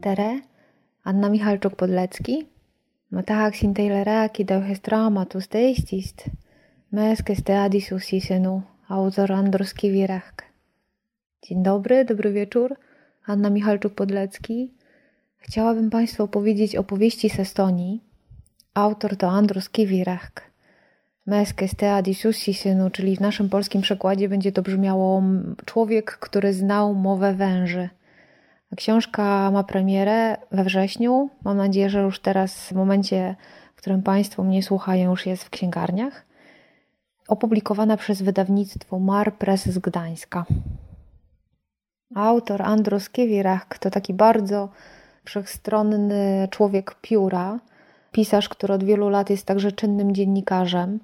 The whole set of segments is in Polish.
Tere, Anna Michalczuk-Podlecki, Matahak sin teile rääkida ühest raamatust Eestist, Mees, kes teadis ussisõnu, autor Andrus Kivirähk. Dzień dobry, dobry wieczór, Anna Michalczuk-Podlecki. Chciałabym Państwu opowiedzieć opowieści z Estonii. Autor to Andrus Kivirähk. Mees, kes teadis ussisõnu, czyli w naszym polskim przekładzie będzie to brzmiało człowiek, który znał mowę węży – Książka ma premierę we wrześniu. Mam nadzieję, że już teraz, w momencie, w którym Państwo mnie słuchają, już jest w księgarniach. Opublikowana przez wydawnictwo Mar Press z Gdańska. Autor Andros Kiewirach to taki bardzo wszechstronny człowiek pióra, pisarz, który od wielu lat jest także czynnym dziennikarzem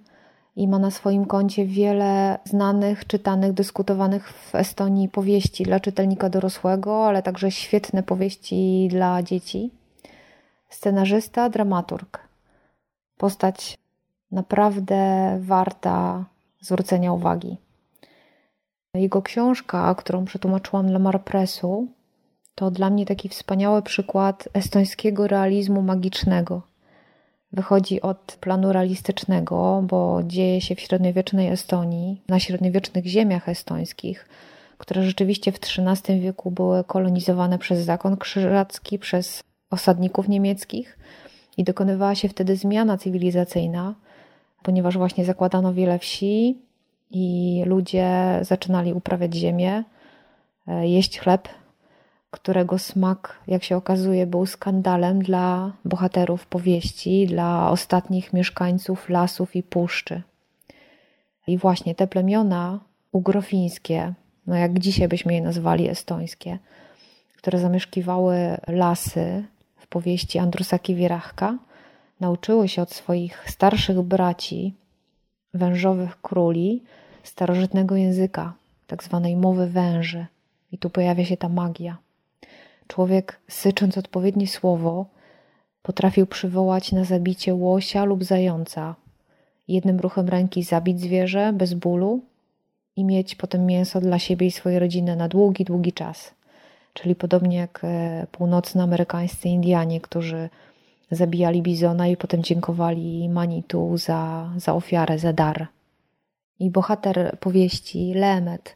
i ma na swoim koncie wiele znanych, czytanych, dyskutowanych w Estonii powieści dla czytelnika dorosłego, ale także świetne powieści dla dzieci. Scenarzysta, dramaturg. Postać naprawdę warta zwrócenia uwagi. Jego książka, którą przetłumaczyłam dla Marpressu, to dla mnie taki wspaniały przykład estońskiego realizmu magicznego – wychodzi od planu realistycznego, bo dzieje się w średniowiecznej Estonii, na średniowiecznych ziemiach estońskich, które rzeczywiście w XIII wieku były kolonizowane przez zakon krzyżacki, przez osadników niemieckich i dokonywała się wtedy zmiana cywilizacyjna, ponieważ właśnie zakładano wiele wsi i ludzie zaczynali uprawiać ziemię, e, jeść chleb którego smak, jak się okazuje, był skandalem dla bohaterów powieści, dla ostatnich mieszkańców lasów i puszczy. I właśnie te plemiona ugrofińskie, no jak dzisiaj byśmy je nazwali estońskie, które zamieszkiwały lasy w powieści Andrusa Kiwierachka, nauczyły się od swoich starszych braci, wężowych króli, starożytnego języka, tak zwanej mowy węży. I tu pojawia się ta magia. Człowiek, sycząc odpowiednie słowo, potrafił przywołać na zabicie łosia lub zająca, jednym ruchem ręki zabić zwierzę bez bólu i mieć potem mięso dla siebie i swojej rodziny na długi, długi czas. Czyli podobnie jak e, północnoamerykańscy Indianie, którzy zabijali bizona i potem dziękowali Manitu za, za ofiarę, za dar. I bohater powieści, Lemet,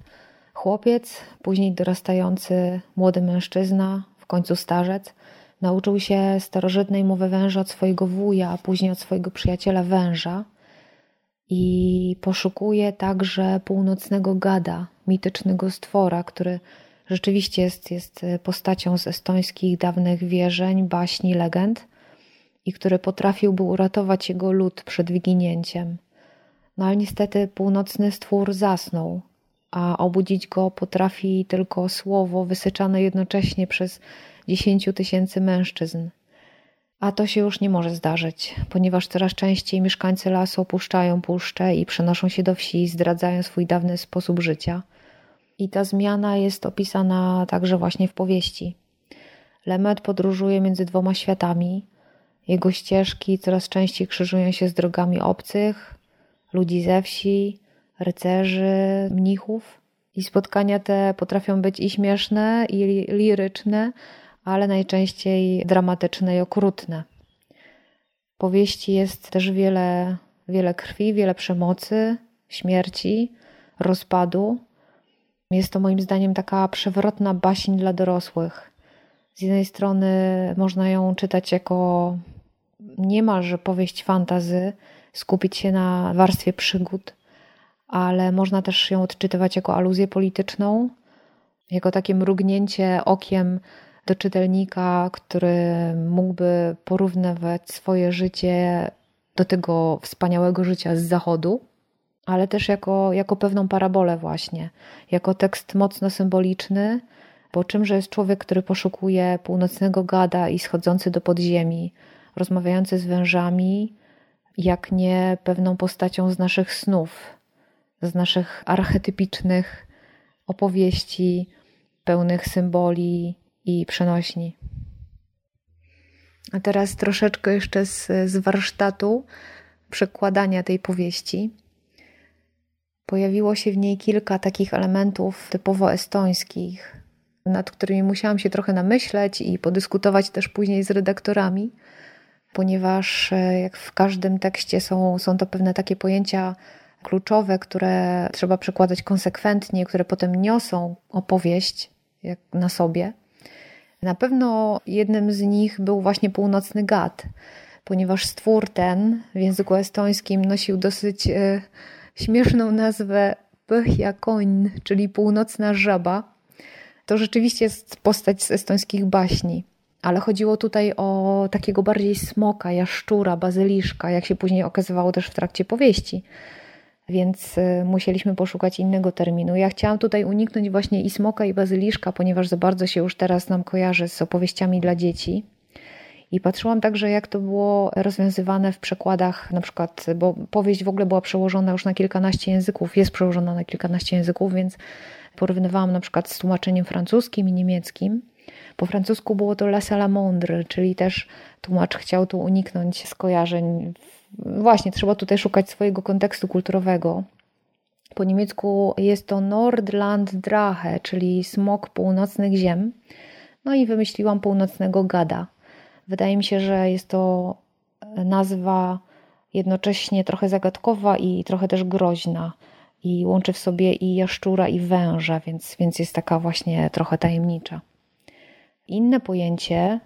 Chłopiec, później dorastający młody mężczyzna, w końcu starzec, nauczył się starożytnej mowy węża od swojego wuja, a później od swojego przyjaciela węża i poszukuje także północnego gada, mitycznego stwora, który rzeczywiście jest, jest postacią z estońskich dawnych wierzeń, baśni, legend i który potrafiłby uratować jego lud przed wyginięciem. No ale niestety północny stwór zasnął, a obudzić go potrafi tylko słowo wysyczane jednocześnie przez dziesięciu tysięcy mężczyzn. A to się już nie może zdarzyć, ponieważ coraz częściej mieszkańcy lasu opuszczają puszczę i przenoszą się do wsi, zdradzają swój dawny sposób życia. I ta zmiana jest opisana także właśnie w powieści. Lemet podróżuje między dwoma światami. Jego ścieżki coraz częściej krzyżują się z drogami obcych, ludzi ze wsi, rycerzy, mnichów. I spotkania te potrafią być i śmieszne, i liryczne, ale najczęściej dramatyczne i okrutne. Powieści jest też wiele, wiele krwi, wiele przemocy, śmierci, rozpadu. Jest to moim zdaniem taka przewrotna baśń dla dorosłych. Z jednej strony można ją czytać jako niemalże powieść fantazy, skupić się na warstwie przygód, ale można też ją odczytywać jako aluzję polityczną, jako takie mrugnięcie okiem do czytelnika, który mógłby porównywać swoje życie do tego wspaniałego życia z zachodu, ale też jako, jako pewną parabolę, właśnie, jako tekst mocno symboliczny, Bo czymże jest człowiek, który poszukuje północnego gada i schodzący do podziemi, rozmawiający z wężami, jak nie pewną postacią z naszych snów, z naszych archetypicznych opowieści pełnych symboli i przenośni. A teraz troszeczkę jeszcze z, z warsztatu przekładania tej powieści. Pojawiło się w niej kilka takich elementów typowo estońskich, nad którymi musiałam się trochę namyśleć i podyskutować też później z redaktorami, ponieważ e, jak w każdym tekście są, są to pewne takie pojęcia kluczowe, które trzeba przekładać konsekwentnie, które potem niosą opowieść jak na sobie. Na pewno jednym z nich był właśnie północny gad, ponieważ stwór ten w języku estońskim nosił dosyć e, śmieszną nazwę Pyhja-koń, czyli północna żaba. To rzeczywiście jest postać z estońskich baśni, ale chodziło tutaj o takiego bardziej smoka, jaszczura, bazyliszka, jak się później okazywało też w trakcie powieści więc y, musieliśmy poszukać innego terminu. Ja chciałam tutaj uniknąć właśnie i smoka, i bazyliszka, ponieważ za bardzo się już teraz nam kojarzy z opowieściami dla dzieci. I patrzyłam także, jak to było rozwiązywane w przekładach, na przykład, bo powieść w ogóle była przełożona już na kilkanaście języków, jest przełożona na kilkanaście języków, więc porównywałam na przykład z tłumaczeniem francuskim i niemieckim. Po francusku było to La Salamandre, czyli też tłumacz chciał tu uniknąć skojarzeń właśnie trzeba tutaj szukać swojego kontekstu kulturowego. Po niemiecku jest to Nordlanddrache, czyli smok północnych ziem. No i wymyśliłam północnego gada. Wydaje mi się, że jest to nazwa jednocześnie trochę zagadkowa i trochę też groźna. I łączy w sobie i jaszczura, i węża, więc, więc jest taka właśnie trochę tajemnicza. Inne pojęcie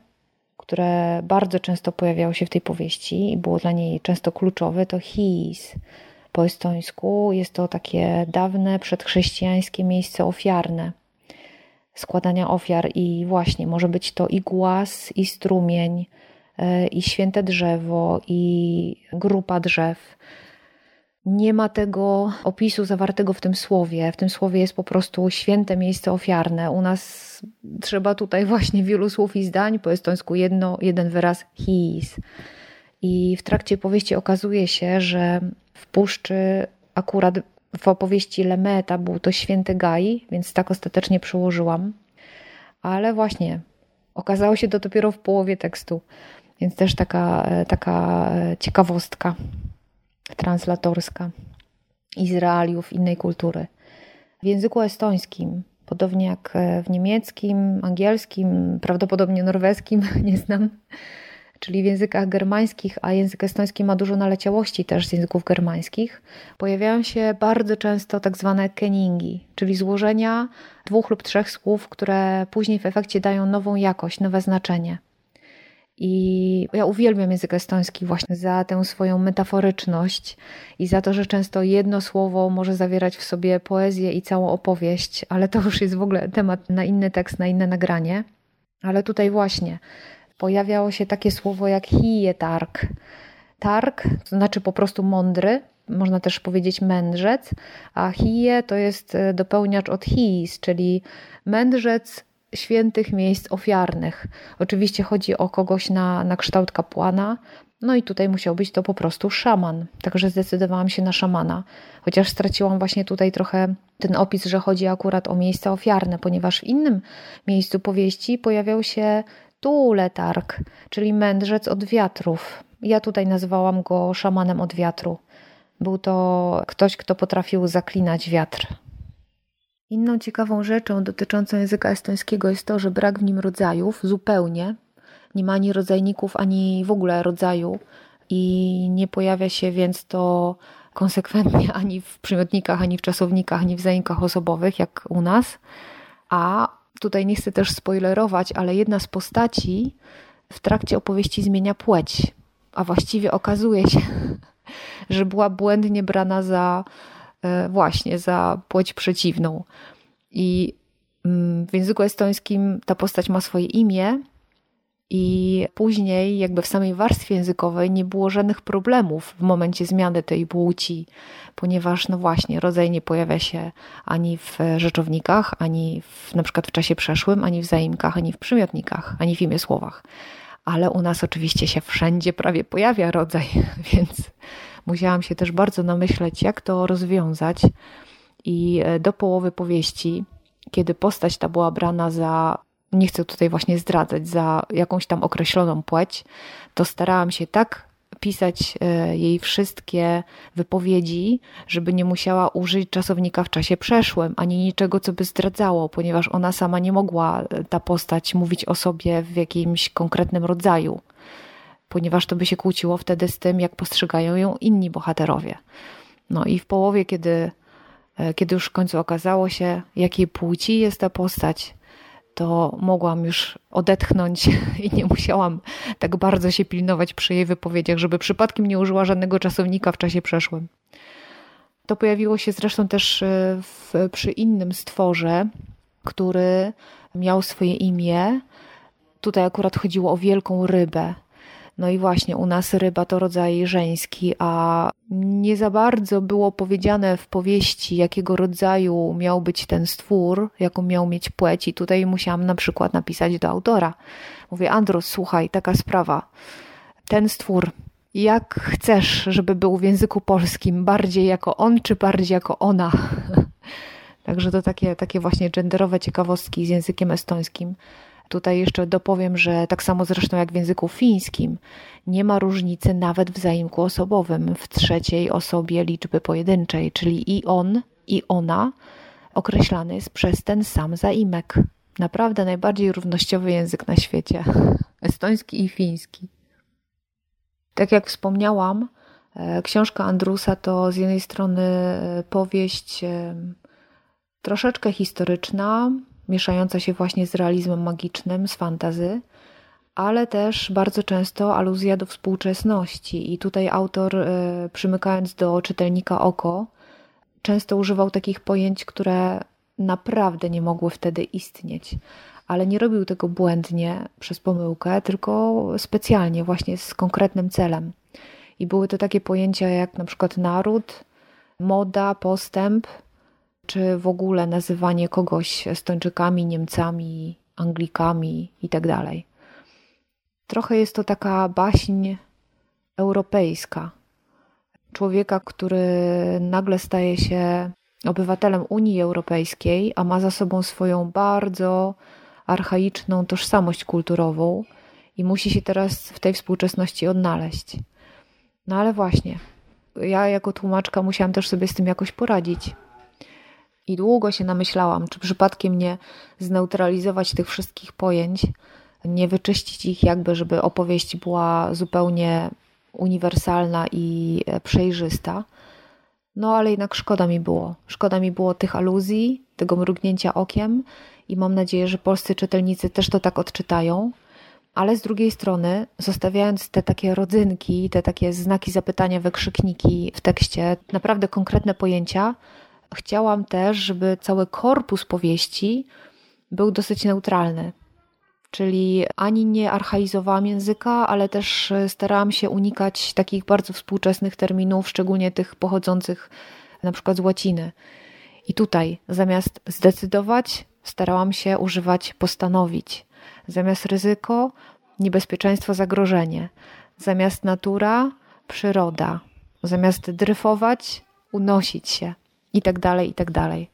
które bardzo często pojawiało się w tej powieści i było dla niej często kluczowe, to his. Po estońsku jest to takie dawne, przedchrześcijańskie miejsce ofiarne, składania ofiar i właśnie może być to i głaz, i strumień, e, i święte drzewo, i grupa drzew nie ma tego opisu zawartego w tym słowie. W tym słowie jest po prostu święte miejsce ofiarne. U nas trzeba tutaj właśnie wielu słów i zdań. Po estońsku jedno, jeden wyraz his. I w trakcie powieści okazuje się, że w puszczy akurat w opowieści Lemeta był to święty Gai, więc tak ostatecznie przełożyłam. Ale właśnie okazało się to dopiero w połowie tekstu, więc też taka, taka ciekawostka translatorska i innej kultury. W języku estońskim, podobnie jak e, w niemieckim, angielskim, prawdopodobnie norweskim, nie znam, czyli w językach germańskich, a język estoński ma dużo naleciałości też z języków germańskich, pojawiają się bardzo często tak zwane keningi, czyli złożenia dwóch lub trzech słów, które później w efekcie dają nową jakość, nowe znaczenie. I ja uwielbiam język estoński właśnie za tę swoją metaforyczność i za to, że często jedno słowo może zawierać w sobie poezję i całą opowieść, ale to już jest w ogóle temat na inny tekst, na inne nagranie. Ale tutaj właśnie pojawiało się takie słowo jak hietark. Tark to znaczy po prostu mądry, można też powiedzieć mędrzec, a hie to jest dopełniacz od his, czyli mędrzec świętych miejsc ofiarnych. Oczywiście chodzi o kogoś na, na kształt kapłana, no i tutaj musiał być to po prostu szaman. Także zdecydowałam się na szamana, chociaż straciłam właśnie tutaj trochę ten opis, że chodzi akurat o miejsca ofiarne, ponieważ w innym miejscu powieści pojawiał się Tuletark, czyli mędrzec od wiatrów. Ja tutaj nazwałam go szamanem od wiatru. Był to ktoś, kto potrafił zaklinać wiatr. Inną ciekawą rzeczą dotyczącą języka estońskiego jest to, że brak w nim rodzajów zupełnie. Nie ma ani rodzajników, ani w ogóle rodzaju i nie pojawia się więc to konsekwentnie ani w przymiotnikach, ani w czasownikach, ani w zajękach osobowych, jak u nas. A tutaj nie chcę też spoilerować, ale jedna z postaci w trakcie opowieści zmienia płeć, a właściwie okazuje się, że była błędnie brana za właśnie za płeć przeciwną. I mm, w języku estońskim ta postać ma swoje imię, I później, jakby w samej warstwie językowej, nie było żadnych problemów w momencie zmiany tej płci, ponieważ, no właśnie, rodzaj nie pojawia się ani w rzeczownikach, ani w, na przykład w czasie przeszłym, ani w zaimkach, ani w przymiotnikach, ani w imię słowach. Ale u nas oczywiście się wszędzie prawie pojawia rodzaj, więc musiałam się też bardzo namyśleć, jak to rozwiązać. I e, do połowy powieści, kiedy postać ta była brana za nie chcę tutaj właśnie zdradzać, za jakąś tam określoną płeć, to starałam się tak pisać e, jej wszystkie wypowiedzi, żeby nie musiała użyć czasownika w czasie przeszłym, ani niczego, co by zdradzało, ponieważ ona sama nie mogła, e, ta postać, mówić o sobie w jakimś konkretnym rodzaju, ponieważ to by się kłóciło wtedy z tym, jak postrzegają ją inni bohaterowie. No i w połowie, kiedy, e, kiedy już w końcu okazało się, jakiej płci jest ta postać, to mogłam już odetchnąć i nie musiałam tak bardzo się pilnować przy jej wypowiedziach, żeby przypadkiem nie użyła żadnego czasownika w czasie przeszłym. To pojawiło się zresztą też e, w, przy innym stworze, który miał swoje imię. Tutaj akurat chodziło o wielką rybę. No i właśnie u nas ryba to rodzaj żeński, a nie za bardzo było powiedziane w powieści, jakiego rodzaju miał być ten stwór, jaką miał mieć płeć. I tutaj musiałam na przykład napisać do autora. Mówię, Andros, słuchaj, taka sprawa. Ten stwór, jak chcesz, żeby był w języku polskim, bardziej jako on, czy bardziej jako ona? Także to takie, takie właśnie genderowe ciekawostki z językiem estońskim. Tutaj jeszcze dopowiem, że tak samo zresztą jak w języku fińskim, nie ma różnicy nawet w zaimku osobowym w trzeciej osobie liczby pojedynczej, czyli i on, i ona określany jest przez ten sam zaimek. Naprawdę najbardziej równościowy język na świecie. Estoński i fiński. Tak jak wspomniałam, e, książka Andrusa to z jednej strony e, powieść e, troszeczkę historyczna, mieszająca się właśnie z realizmem magicznym, z fantazy, ale też bardzo często aluzja do współczesności. I tutaj autor, e, przymykając do czytelnika oko, często używał takich pojęć, które naprawdę nie mogły wtedy istnieć. Ale nie robił tego błędnie przez pomyłkę, tylko specjalnie, właśnie z konkretnym celem. I były to takie pojęcia jak na przykład naród, moda, postęp, czy w ogóle nazywanie kogoś Estończykami, Niemcami, Anglikami itd. Tak Trochę jest to taka baśń europejska. Człowieka, który nagle staje się obywatelem Unii Europejskiej, a ma za sobą swoją bardzo archaiczną tożsamość kulturową i musi się teraz w tej współczesności odnaleźć. No ale właśnie, ja jako tłumaczka musiałam też sobie z tym jakoś poradzić. I długo się namyślałam, czy przypadkiem nie zneutralizować tych wszystkich pojęć, nie wyczyścić ich jakby, żeby opowieść była zupełnie uniwersalna i e, przejrzysta. No ale jednak szkoda mi było. Szkoda mi było tych aluzji, tego mrugnięcia okiem i mam nadzieję, że polscy czytelnicy też to tak odczytają. Ale z drugiej strony, zostawiając te takie rodzynki, te takie znaki zapytania, wykrzykniki w tekście, naprawdę konkretne pojęcia, chciałam też, żeby cały korpus powieści był dosyć neutralny. Czyli ani nie archaizowałam języka, ale też starałam się unikać takich bardzo współczesnych terminów, szczególnie tych pochodzących na przykład z łaciny. I tutaj zamiast zdecydować, starałam się używać postanowić. Zamiast ryzyko, niebezpieczeństwo, zagrożenie. Zamiast natura, przyroda. Zamiast dryfować, unosić się i tak dalej, i tak dalej.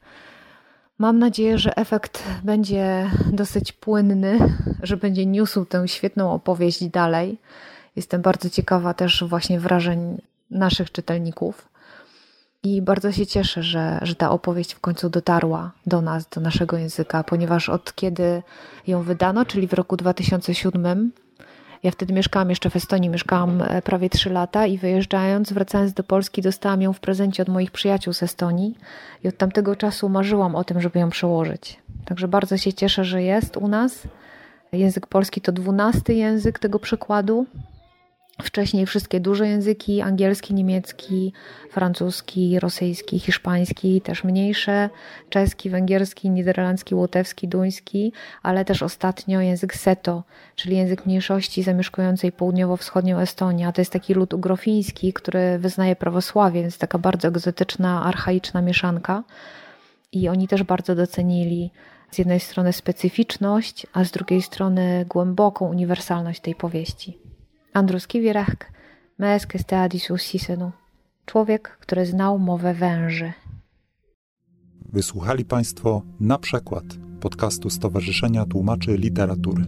Mam nadzieję, że efekt będzie dosyć płynny, że będzie niósł tę świetną opowieść dalej. Jestem bardzo ciekawa też właśnie wrażeń naszych czytelników. I bardzo się cieszę, że, że ta opowieść w końcu dotarła do nas, do naszego języka, ponieważ od kiedy ją wydano, czyli w roku 2007, ja wtedy mieszkałam jeszcze w Estonii, mieszkałam e, prawie 3 lata i wyjeżdżając, wracając do Polski, dostałam ją w prezencie od moich przyjaciół z Estonii i od tamtego czasu marzyłam o tym, żeby ją przełożyć. Także bardzo się cieszę, że jest u nas. Język polski to dwunasty język tego przykładu. Wcześniej wszystkie duże języki, angielski, niemiecki, francuski, rosyjski, hiszpański, też mniejsze, czeski, węgierski, niderlandzki, łotewski, duński, ale też ostatnio język seto, czyli język mniejszości zamieszkującej południowo-wschodnią Estonię. To jest taki lud ugrofiński, który wyznaje prawosławie, więc taka bardzo egzotyczna, archaiczna mieszanka. I oni też bardzo docenili z jednej strony specyficzność, a z drugiej strony głęboką uniwersalność tej powieści. Andruski Wierachk, Meske Steadisu Sisenu. Człowiek, który znał mowę węży. Wysłuchali Państwo na przykład podcastu Stowarzyszenia Tłumaczy Literatury.